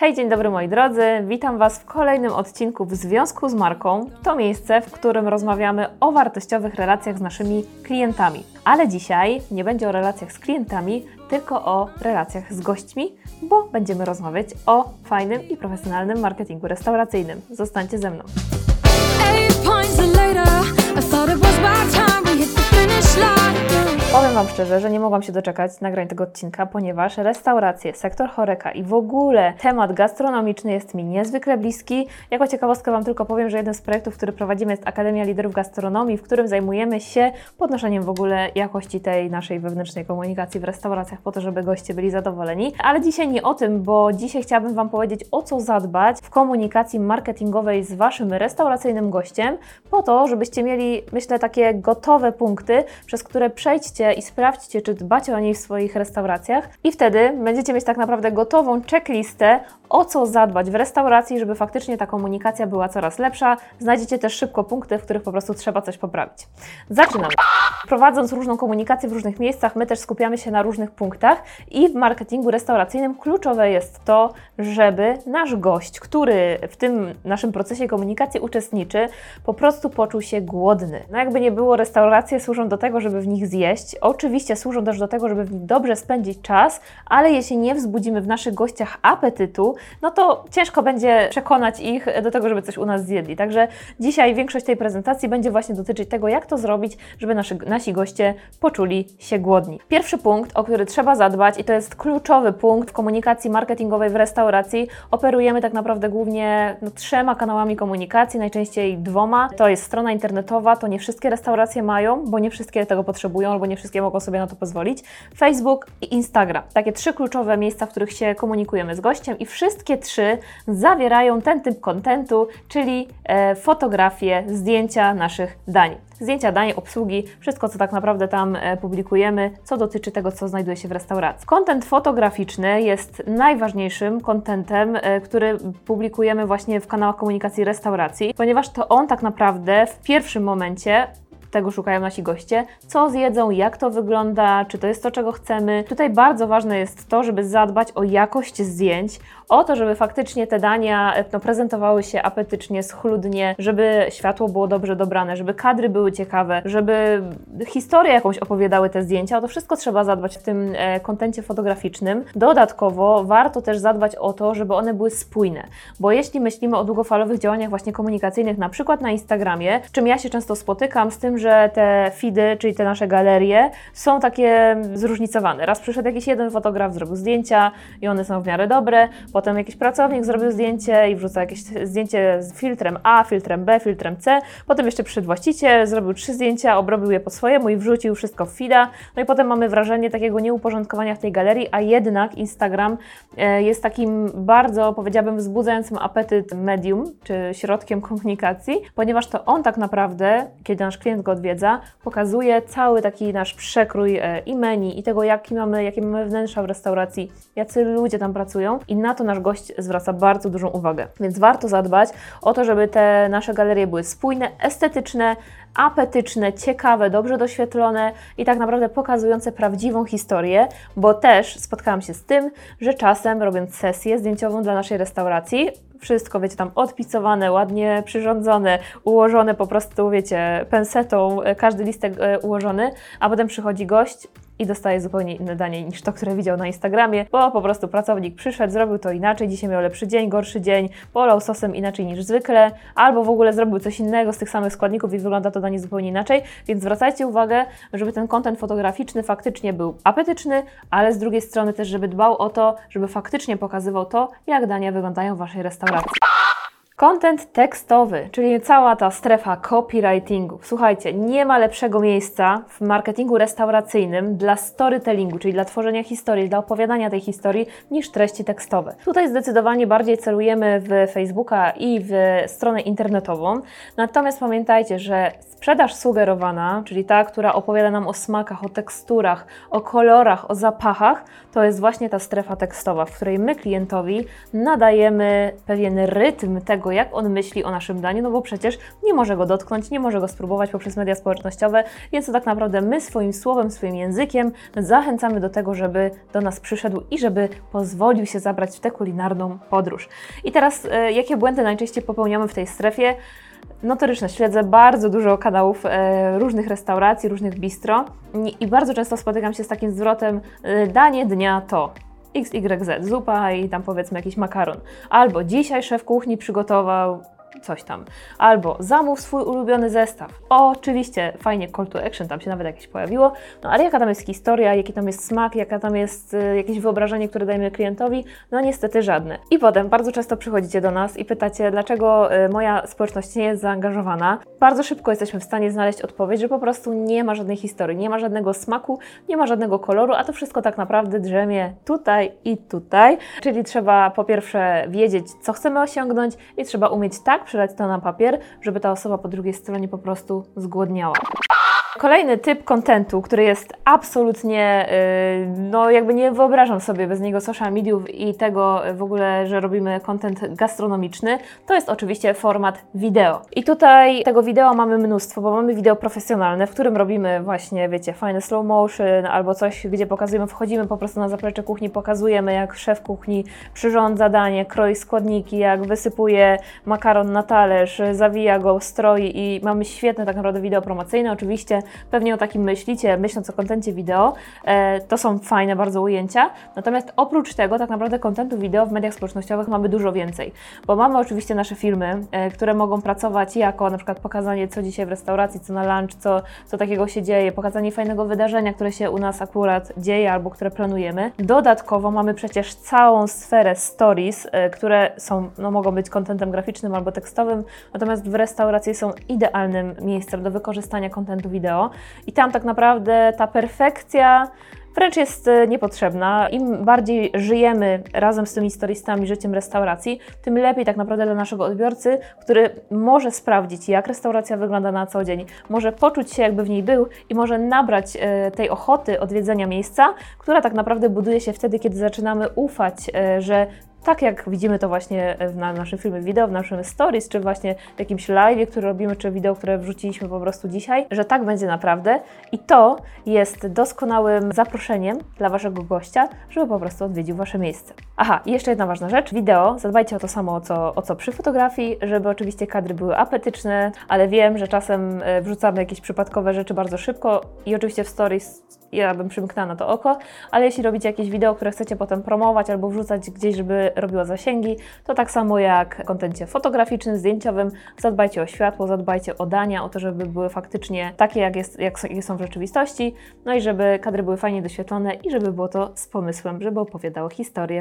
Hej, dzień dobry moi drodzy. Witam Was w kolejnym odcinku w związku z marką. To miejsce, w którym rozmawiamy o wartościowych relacjach z naszymi klientami. Ale dzisiaj nie będzie o relacjach z klientami, tylko o relacjach z gośćmi, bo będziemy rozmawiać o fajnym i profesjonalnym marketingu restauracyjnym. Zostańcie ze mną. Powiem Wam szczerze, że nie mogłam się doczekać nagrań tego odcinka, ponieważ restauracje, sektor choreka i w ogóle temat gastronomiczny jest mi niezwykle bliski. Jako ciekawostkę Wam tylko powiem, że jeden z projektów, który prowadzimy jest Akademia Liderów Gastronomii, w którym zajmujemy się podnoszeniem w ogóle jakości tej naszej wewnętrznej komunikacji w restauracjach po to, żeby goście byli zadowoleni. Ale dzisiaj nie o tym, bo dzisiaj chciałabym Wam powiedzieć o co zadbać w komunikacji marketingowej z Waszym restauracyjnym gościem, po to, żebyście mieli, myślę, takie gotowe punkty, przez które przejdźcie i sprawdźcie, czy dbacie o niej w swoich restauracjach i wtedy będziecie mieć tak naprawdę gotową checklistę, o co zadbać w restauracji, żeby faktycznie ta komunikacja była coraz lepsza. Znajdziecie też szybko punkty, w których po prostu trzeba coś poprawić. Zaczynamy. Prowadząc różną komunikację w różnych miejscach, my też skupiamy się na różnych punktach i w marketingu restauracyjnym kluczowe jest to, żeby nasz gość, który w tym naszym procesie komunikacji uczestniczy, po prostu poczuł się głodny. No jakby nie było, restauracje służą do tego, żeby w nich zjeść. Oczywiście służą też do tego, żeby dobrze spędzić czas, ale jeśli nie wzbudzimy w naszych gościach apetytu, no to ciężko będzie przekonać ich do tego, żeby coś u nas zjedli. Także dzisiaj większość tej prezentacji będzie właśnie dotyczyć tego, jak to zrobić, żeby nasi goście poczuli się głodni. Pierwszy punkt, o który trzeba zadbać i to jest kluczowy punkt w komunikacji marketingowej w restauracji. Operujemy tak naprawdę głównie no, trzema kanałami komunikacji, najczęściej dwoma. To jest strona internetowa, to nie wszystkie restauracje mają, bo nie wszystkie tego potrzebują albo nie wszystkie mogą sobie na to pozwolić. Facebook i Instagram. Takie trzy kluczowe miejsca, w których się komunikujemy z gościem i wszystkie trzy zawierają ten typ kontentu, czyli e, fotografie, zdjęcia naszych dań. Zdjęcia dań, obsługi, wszystko co tak naprawdę tam e, publikujemy, co dotyczy tego, co znajduje się w restauracji. Kontent fotograficzny jest najważniejszym kontentem, e, który publikujemy właśnie w kanałach komunikacji restauracji, ponieważ to on tak naprawdę w pierwszym momencie tego szukają nasi goście. Co zjedzą, jak to wygląda, czy to jest to, czego chcemy. Tutaj bardzo ważne jest to, żeby zadbać o jakość zdjęć, o to, żeby faktycznie te dania no, prezentowały się apetycznie, schludnie, żeby światło było dobrze dobrane, żeby kadry były ciekawe, żeby historię jakąś opowiadały te zdjęcia. O to wszystko trzeba zadbać w tym e, kontencie fotograficznym. Dodatkowo warto też zadbać o to, żeby one były spójne, bo jeśli myślimy o długofalowych działaniach właśnie komunikacyjnych, na przykład na Instagramie, czym ja się często spotykam z tym, że te feedy, czyli te nasze galerie, są takie zróżnicowane. Raz przyszedł jakiś jeden fotograf, zrobił zdjęcia i one są w miarę dobre, potem jakiś pracownik zrobił zdjęcie i wrzuca jakieś zdjęcie z filtrem A, filtrem B, filtrem C, potem jeszcze przyszedł właściciel, zrobił trzy zdjęcia, obrobił je po swojemu i wrzucił wszystko w feeda, no i potem mamy wrażenie takiego nieuporządkowania w tej galerii, a jednak Instagram e, jest takim bardzo, powiedziałabym, wzbudzającym apetyt medium, czy środkiem komunikacji, ponieważ to on tak naprawdę, kiedy nasz klient go odwiedza, pokazuje cały taki nasz przekrój e, i menu, i tego, jaki mamy, jakie mamy wnętrza w restauracji, jacy ludzie tam pracują i na to nasz gość zwraca bardzo dużą uwagę. Więc warto zadbać o to, żeby te nasze galerie były spójne, estetyczne, apetyczne, ciekawe, dobrze doświetlone i tak naprawdę pokazujące prawdziwą historię, bo też spotkałam się z tym, że czasem robiąc sesję zdjęciową dla naszej restauracji, wszystko, wiecie, tam odpicowane, ładnie przyrządzone, ułożone po prostu, wiecie, pensetą, e, każdy listek e, ułożony, a potem przychodzi gość i dostaje zupełnie inne danie niż to, które widział na Instagramie, bo po prostu pracownik przyszedł, zrobił to inaczej, dzisiaj miał lepszy dzień, gorszy dzień, polał sosem inaczej niż zwykle, albo w ogóle zrobił coś innego z tych samych składników i wygląda to danie zupełnie inaczej, więc zwracajcie uwagę, żeby ten kontent fotograficzny faktycznie był apetyczny, ale z drugiej strony też, żeby dbał o to, żeby faktycznie pokazywał to, jak dania wyglądają w Waszej restauracji. Content tekstowy, czyli cała ta strefa copywritingu. Słuchajcie, nie ma lepszego miejsca w marketingu restauracyjnym dla storytellingu, czyli dla tworzenia historii, dla opowiadania tej historii, niż treści tekstowe. Tutaj zdecydowanie bardziej celujemy w Facebooka i w stronę internetową. Natomiast pamiętajcie, że sprzedaż sugerowana, czyli ta, która opowiada nam o smakach, o teksturach, o kolorach, o zapachach, to jest właśnie ta strefa tekstowa, w której my klientowi nadajemy pewien rytm tego, jak on myśli o naszym daniu, no bo przecież nie może go dotknąć, nie może go spróbować poprzez media społecznościowe, więc to tak naprawdę my swoim słowem, swoim językiem zachęcamy do tego, żeby do nas przyszedł i żeby pozwolił się zabrać w tę kulinarną podróż. I teraz, e, jakie błędy najczęściej popełniamy w tej strefie? Notoryczne, śledzę bardzo dużo kanałów e, różnych restauracji, różnych bistro i, bardzo często spotykam się z takim zwrotem e, danie dnia to. XYZ, zupa i tam powiedzmy jakiś makaron. Albo dzisiaj szef kuchni przygotował coś tam. Albo zamów swój ulubiony zestaw. Oczywiście fajnie call to action, tam się nawet jakieś pojawiło, no ale jaka tam jest historia, jaki tam jest smak, jaka tam jest y, jakieś wyobrażenie, które dajemy klientowi? No niestety żadne. I potem bardzo często przychodzicie do nas i pytacie, dlaczego y, moja społeczność nie jest zaangażowana. Bardzo szybko jesteśmy w stanie znaleźć odpowiedź, że po prostu nie ma żadnej historii, nie ma żadnego smaku, nie ma żadnego koloru, a to wszystko tak naprawdę drzemie tutaj i tutaj. Czyli trzeba po pierwsze wiedzieć, co chcemy osiągnąć i trzeba umieć tak przelać to na papier, żeby ta osoba po drugiej stronie po prostu zgłodniała. Kolejny typ kontentu, który jest absolutnie, yy, no jakby nie wyobrażam sobie bez niego social mediów i tego w ogóle, że robimy kontent gastronomiczny, to jest oczywiście format wideo. I tutaj tego wideo mamy mnóstwo, bo mamy wideo profesjonalne, w którym robimy właśnie, wiecie, fajne slow motion albo coś, gdzie pokazujemy, wchodzimy po prostu na zaplecze kuchni, pokazujemy jak szef kuchni przyrządza danie, kroi składniki, jak wysypuje makaron na talerz, zawija go, stroi i mamy świetne tak naprawdę wideo promocyjne, oczywiście pewnie o takim myślicie, myśląc o kontencie wideo, e, to są fajne bardzo ujęcia. Natomiast oprócz tego, tak naprawdę kontentu wideo w mediach społecznościowych mamy dużo więcej, bo mamy oczywiście nasze filmy, e, które mogą pracować jako na przykład pokazanie, co dzisiaj w restauracji, co na lunch, co, co takiego się dzieje, pokazanie fajnego wydarzenia, które się u nas akurat dzieje albo które planujemy. Dodatkowo mamy przecież całą sferę stories, e, które są, no, mogą być kontentem graficznym albo tekstowym, natomiast w restauracji są idealnym miejscem do wykorzystania kontentu wideo. I tam tak naprawdę ta perfekcja wręcz jest e, niepotrzebna. Im bardziej żyjemy razem z tymi storiestami, życiem restauracji, tym lepiej tak naprawdę dla naszego odbiorcy, który może sprawdzić, jak restauracja wygląda na co dzień, może poczuć się, jakby w niej był i może nabrać e, tej ochoty odwiedzenia miejsca, która tak naprawdę buduje się wtedy, kiedy zaczynamy ufać, e, że tak jak widzimy to właśnie na naszym filmie wideo, w naszym stories, czy właśnie w jakimś live, który robimy, czy wideo, które wrzuciliśmy po prostu dzisiaj, że tak będzie naprawdę i to jest doskonałym zaproszeniem dla Waszego gościa, żeby po prostu odwiedził Wasze miejsce. Aha, i jeszcze jedna ważna rzecz, wideo, zadbajcie o to samo, co, o co przy fotografii, żeby oczywiście kadry były apetyczne, ale wiem, że czasem e, wrzucamy jakieś przypadkowe rzeczy bardzo szybko i oczywiście w stories ja bym przymknęła na to oko, ale jeśli robicie jakieś wideo, które chcecie potem promować albo wrzucać gdzieś, żeby robiło zasięgi, to tak samo jak w kontencie fotograficznym, zdjęciowym, zadbajcie o światło, zadbajcie o dania, o to, żeby były faktycznie takie, jak, jest, jak są w rzeczywistości, no i żeby kadry były fajnie doświetlone i żeby było to z pomysłem, żeby opowiadało historię.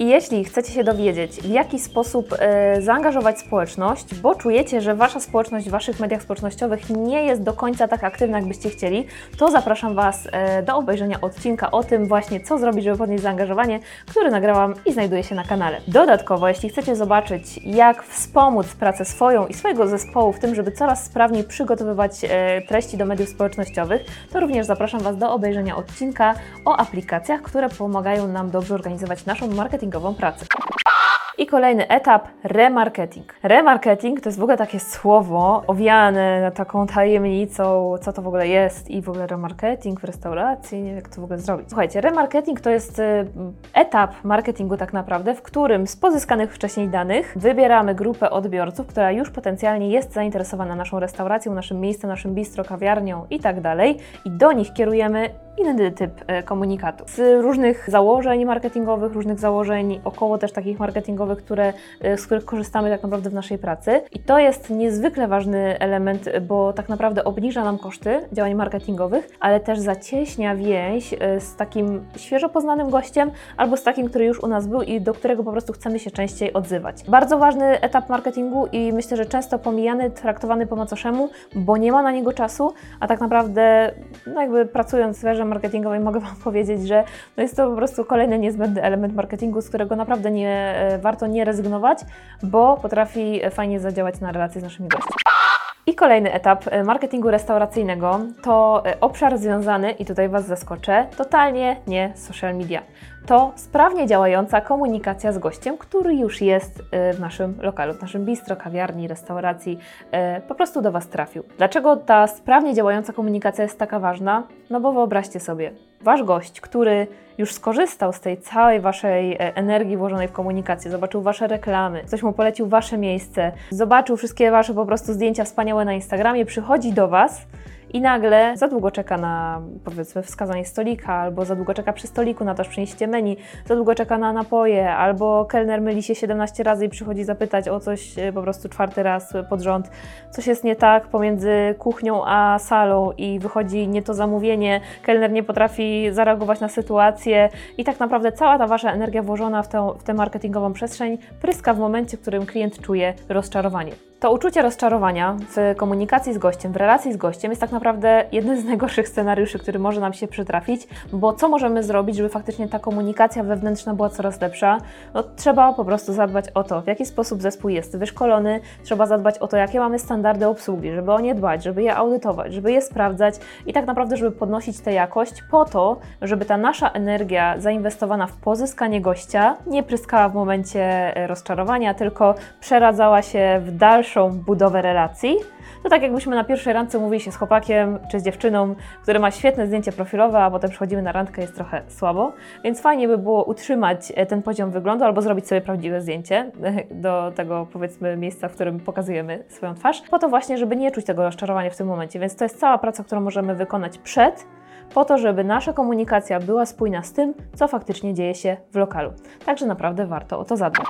I jeśli chcecie się dowiedzieć, w jaki sposób e, zaangażować społeczność, bo czujecie, że Wasza społeczność w Waszych mediach społecznościowych nie jest do końca tak aktywna, jakbyście chcieli, to zapraszam Was e, do obejrzenia odcinka o tym właśnie, co zrobić, żeby podnieść zaangażowanie, który nagrałam i znajduje się na kanale. Dodatkowo, jeśli chcecie zobaczyć, jak wspomóc pracę swoją i swojego zespołu w tym, żeby coraz sprawniej przygotowywać e, treści do mediów społecznościowych, to również zapraszam Was do obejrzenia odcinka o aplikacjach, które pomagają nam dobrze organizować naszą marketingową pracę. I kolejny etap remarketing. Remarketing to jest w ogóle takie słowo owiane taką tajemnicą, co to w ogóle jest i w ogóle remarketing w restauracji, nie wiem jak to w ogóle zrobić. Słuchajcie, remarketing to jest y, etap marketingu tak naprawdę, w którym z pozyskanych wcześniej danych wybieramy grupę odbiorców, która już potencjalnie jest zainteresowana naszą restauracją, naszym miejscem, naszym bistro, kawiarnią i tak dalej i do nich kierujemy inny typ e, komunikatu. Z różnych założeń marketingowych, różnych założeń około też takich marketingowych, które, e, z których korzystamy tak naprawdę w naszej pracy. I to jest niezwykle ważny element, bo tak naprawdę obniża nam koszty działań marketingowych, ale też zacieśnia więź e, z takim świeżo poznanym gościem albo z takim, który już u nas był i do którego po prostu chcemy się częściej odzywać. Bardzo ważny etap marketingu i myślę, że często pomijany, traktowany po macoszemu, bo nie ma na niego czasu, a tak naprawdę no jakby pracując w sferze marketingowej mogę Wam powiedzieć, że no jest to po prostu kolejny niezbędny element marketingu, z którego naprawdę nie, e, warto nie rezygnować, bo potrafi fajnie zadziałać na relacje z naszymi gośćmi. I kolejny etap e, marketingu restauracyjnego to e, obszar związany, i tutaj Was zaskoczę, totalnie nie social media. to sprawnie działająca komunikacja z gościem, który już jest e, w naszym lokalu, w naszym bistro, kawiarni, restauracji, po prostu do Was trafił. Dlaczego ta sprawnie działająca komunikacja jest taka ważna? No bo wyobraźcie sobie, Wasz gość, który już skorzystał z tej całej Waszej e, energii włożonej w komunikację, zobaczył Wasze reklamy, ktoś mu polecił Wasze miejsce, zobaczył wszystkie Wasze po prostu zdjęcia wspaniałe na Instagramie, przychodzi do Was i nagle za długo czeka na powiedzmy wskazanie stolika, albo za długo czeka przy stoliku na to, że przynieście menu, za długo czeka na napoje, albo kelner myli się 17 razy i przychodzi zapytać o coś e, po prostu czwarty raz pod rząd. Coś jest nie tak pomiędzy kuchnią a salą i wychodzi nie to zamówienie, kelner nie potrafi zareagować na sytuację i tak naprawdę cała ta Wasza energia włożona w tę, w tę marketingową przestrzeń pryska w momencie, w którym klient czuje rozczarowanie. To uczucie rozczarowania w komunikacji z gościem, w relacji z gościem jest tak naprawdę jeden z najgorszych scenariuszy, który może nam się przytrafić, bo co możemy zrobić, żeby faktycznie ta komunikacja wewnętrzna była coraz lepsza? No, trzeba po prostu zadbać o to, w jaki sposób zespół jest wyszkolony, trzeba zadbać o to, jakie mamy standardy obsługi, żeby o nie dbać, żeby je audytować, żeby je sprawdzać i tak naprawdę, żeby podnosić tę jakość po to, żeby ta nasza energia zainwestowana w pozyskanie gościa nie pryskała w momencie e, rozczarowania, tylko przeradzała się w dalsze dalszą budowę relacji, to tak jakbyśmy na pierwszej randce mówili się z chłopakiem czy z dziewczyną, który ma świetne zdjęcie profilowe, a potem przychodzimy na randkę, jest trochę słabo. Więc fajnie by było utrzymać e, ten poziom wyglądu albo zrobić sobie prawdziwe zdjęcie do tego powiedzmy miejsca, w którym pokazujemy swoją twarz, po to właśnie, żeby nie czuć tego rozczarowania w tym momencie. Więc to jest cała praca, którą możemy wykonać przed po to, żeby nasza komunikacja była spójna z tym, co faktycznie dzieje się w lokalu. Także naprawdę warto o to zadbać.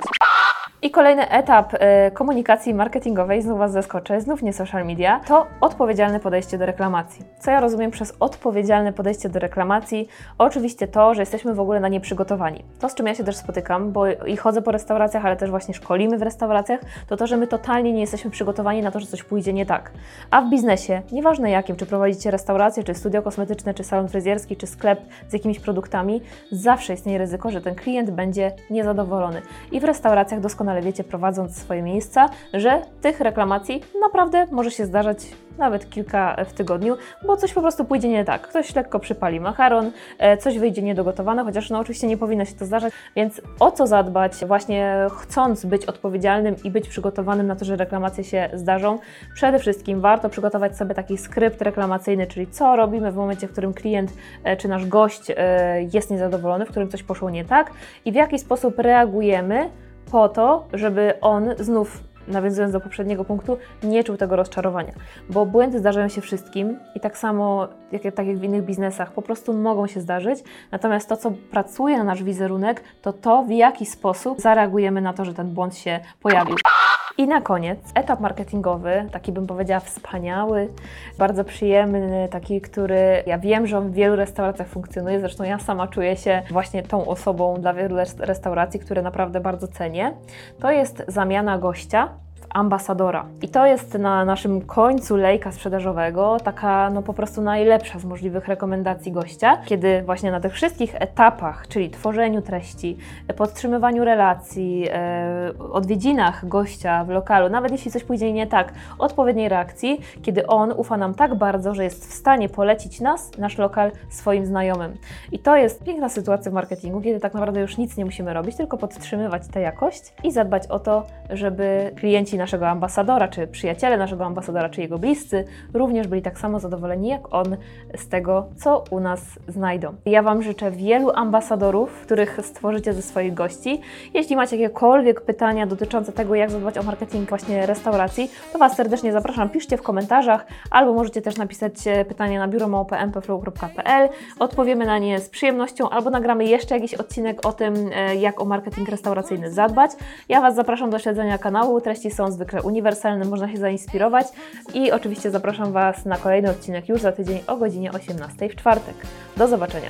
I kolejny etap y, komunikacji marketingowej, znów Was zaskoczę, znów nie social media, to odpowiedzialne podejście do reklamacji. Co ja rozumiem przez odpowiedzialne podejście do reklamacji? Oczywiście to, że jesteśmy w ogóle na nie przygotowani. To, z czym ja się też spotykam, bo i chodzę po restauracjach, ale też właśnie szkolimy w restauracjach, to to, że my totalnie nie jesteśmy przygotowani na to, że coś pójdzie nie tak. A w biznesie, nieważne jakim, czy prowadzicie restaurację, czy studio kosmetyczne, czy salon fryzjerski, czy sklep z jakimiś produktami, zawsze istnieje ryzyko, że ten klient będzie niezadowolony. I w restauracjach doskonale doskonale wiecie, prowadząc swoje miejsca, że tych reklamacji naprawdę może się zdarzać nawet kilka w tygodniu, bo coś po prostu pójdzie nie tak. Ktoś lekko przypali makaron, e, coś wyjdzie niedogotowane, chociaż no oczywiście nie powinno się to zdarzać, więc o co zadbać, właśnie chcąc być odpowiedzialnym i być przygotowanym na to, że reklamacje się zdarzą? Przede wszystkim warto przygotować sobie taki skrypt reklamacyjny, czyli co robimy w momencie, w którym klient e, czy nasz gość e, jest niezadowolony, w którym coś poszło nie tak i w jaki sposób reagujemy po to, żeby on znów nawiązując do poprzedniego punktu, nie czuł tego rozczarowania. Bo błędy zdarzają się wszystkim i tak samo, jak, tak jak w innych biznesach, po prostu mogą się zdarzyć. Natomiast to, co pracuje na nasz wizerunek, to to, w jaki sposób zareagujemy na to, że ten błąd się pojawił. I na koniec etap marketingowy, taki bym powiedziała wspaniały, bardzo przyjemny, taki, który ja wiem, że on w wielu restauracjach funkcjonuje. Zresztą ja sama czuję się właśnie tą osobą dla wielu restauracji, które naprawdę bardzo cenię. To jest zamiana gościa ambasadora. I to jest na naszym końcu lejka sprzedażowego taka no po prostu najlepsza z możliwych rekomendacji gościa, kiedy właśnie na tych wszystkich etapach, czyli tworzeniu treści, podtrzymywaniu relacji, e, odwiedzinach gościa w lokalu, nawet jeśli coś pójdzie nie tak, odpowiedniej reakcji, kiedy on ufa nam tak bardzo, że jest w stanie polecić nas, nasz lokal swoim znajomym. I to jest piękna sytuacja w marketingu, kiedy tak naprawdę już nic nie musimy robić, tylko podtrzymywać tę jakość i zadbać o to, żeby klienci naszego ambasadora, czy przyjaciele naszego ambasadora, czy jego bliscy również byli tak samo zadowoleni jak on z tego, co u nas znajdą. Ja Wam życzę wielu ambasadorów, których stworzycie ze swoich gości. Jeśli macie jakiekolwiek pytania dotyczące tego, jak zadbać o marketing właśnie restauracji, to Was serdecznie zapraszam, piszcie w komentarzach, albo możecie też napisać e, pytanie na biuromałpa.mpflow.pl. Odpowiemy na nie z przyjemnością, albo nagramy jeszcze jakiś odcinek o tym, e, jak o marketing restauracyjny zadbać. Ja Was zapraszam do śledzenia kanału, treści zwykle uniwersalne, można się zainspirować i oczywiście zapraszam Was na kolejny odcinek już za tydzień o godzinie 18 w czwartek. Do zobaczenia!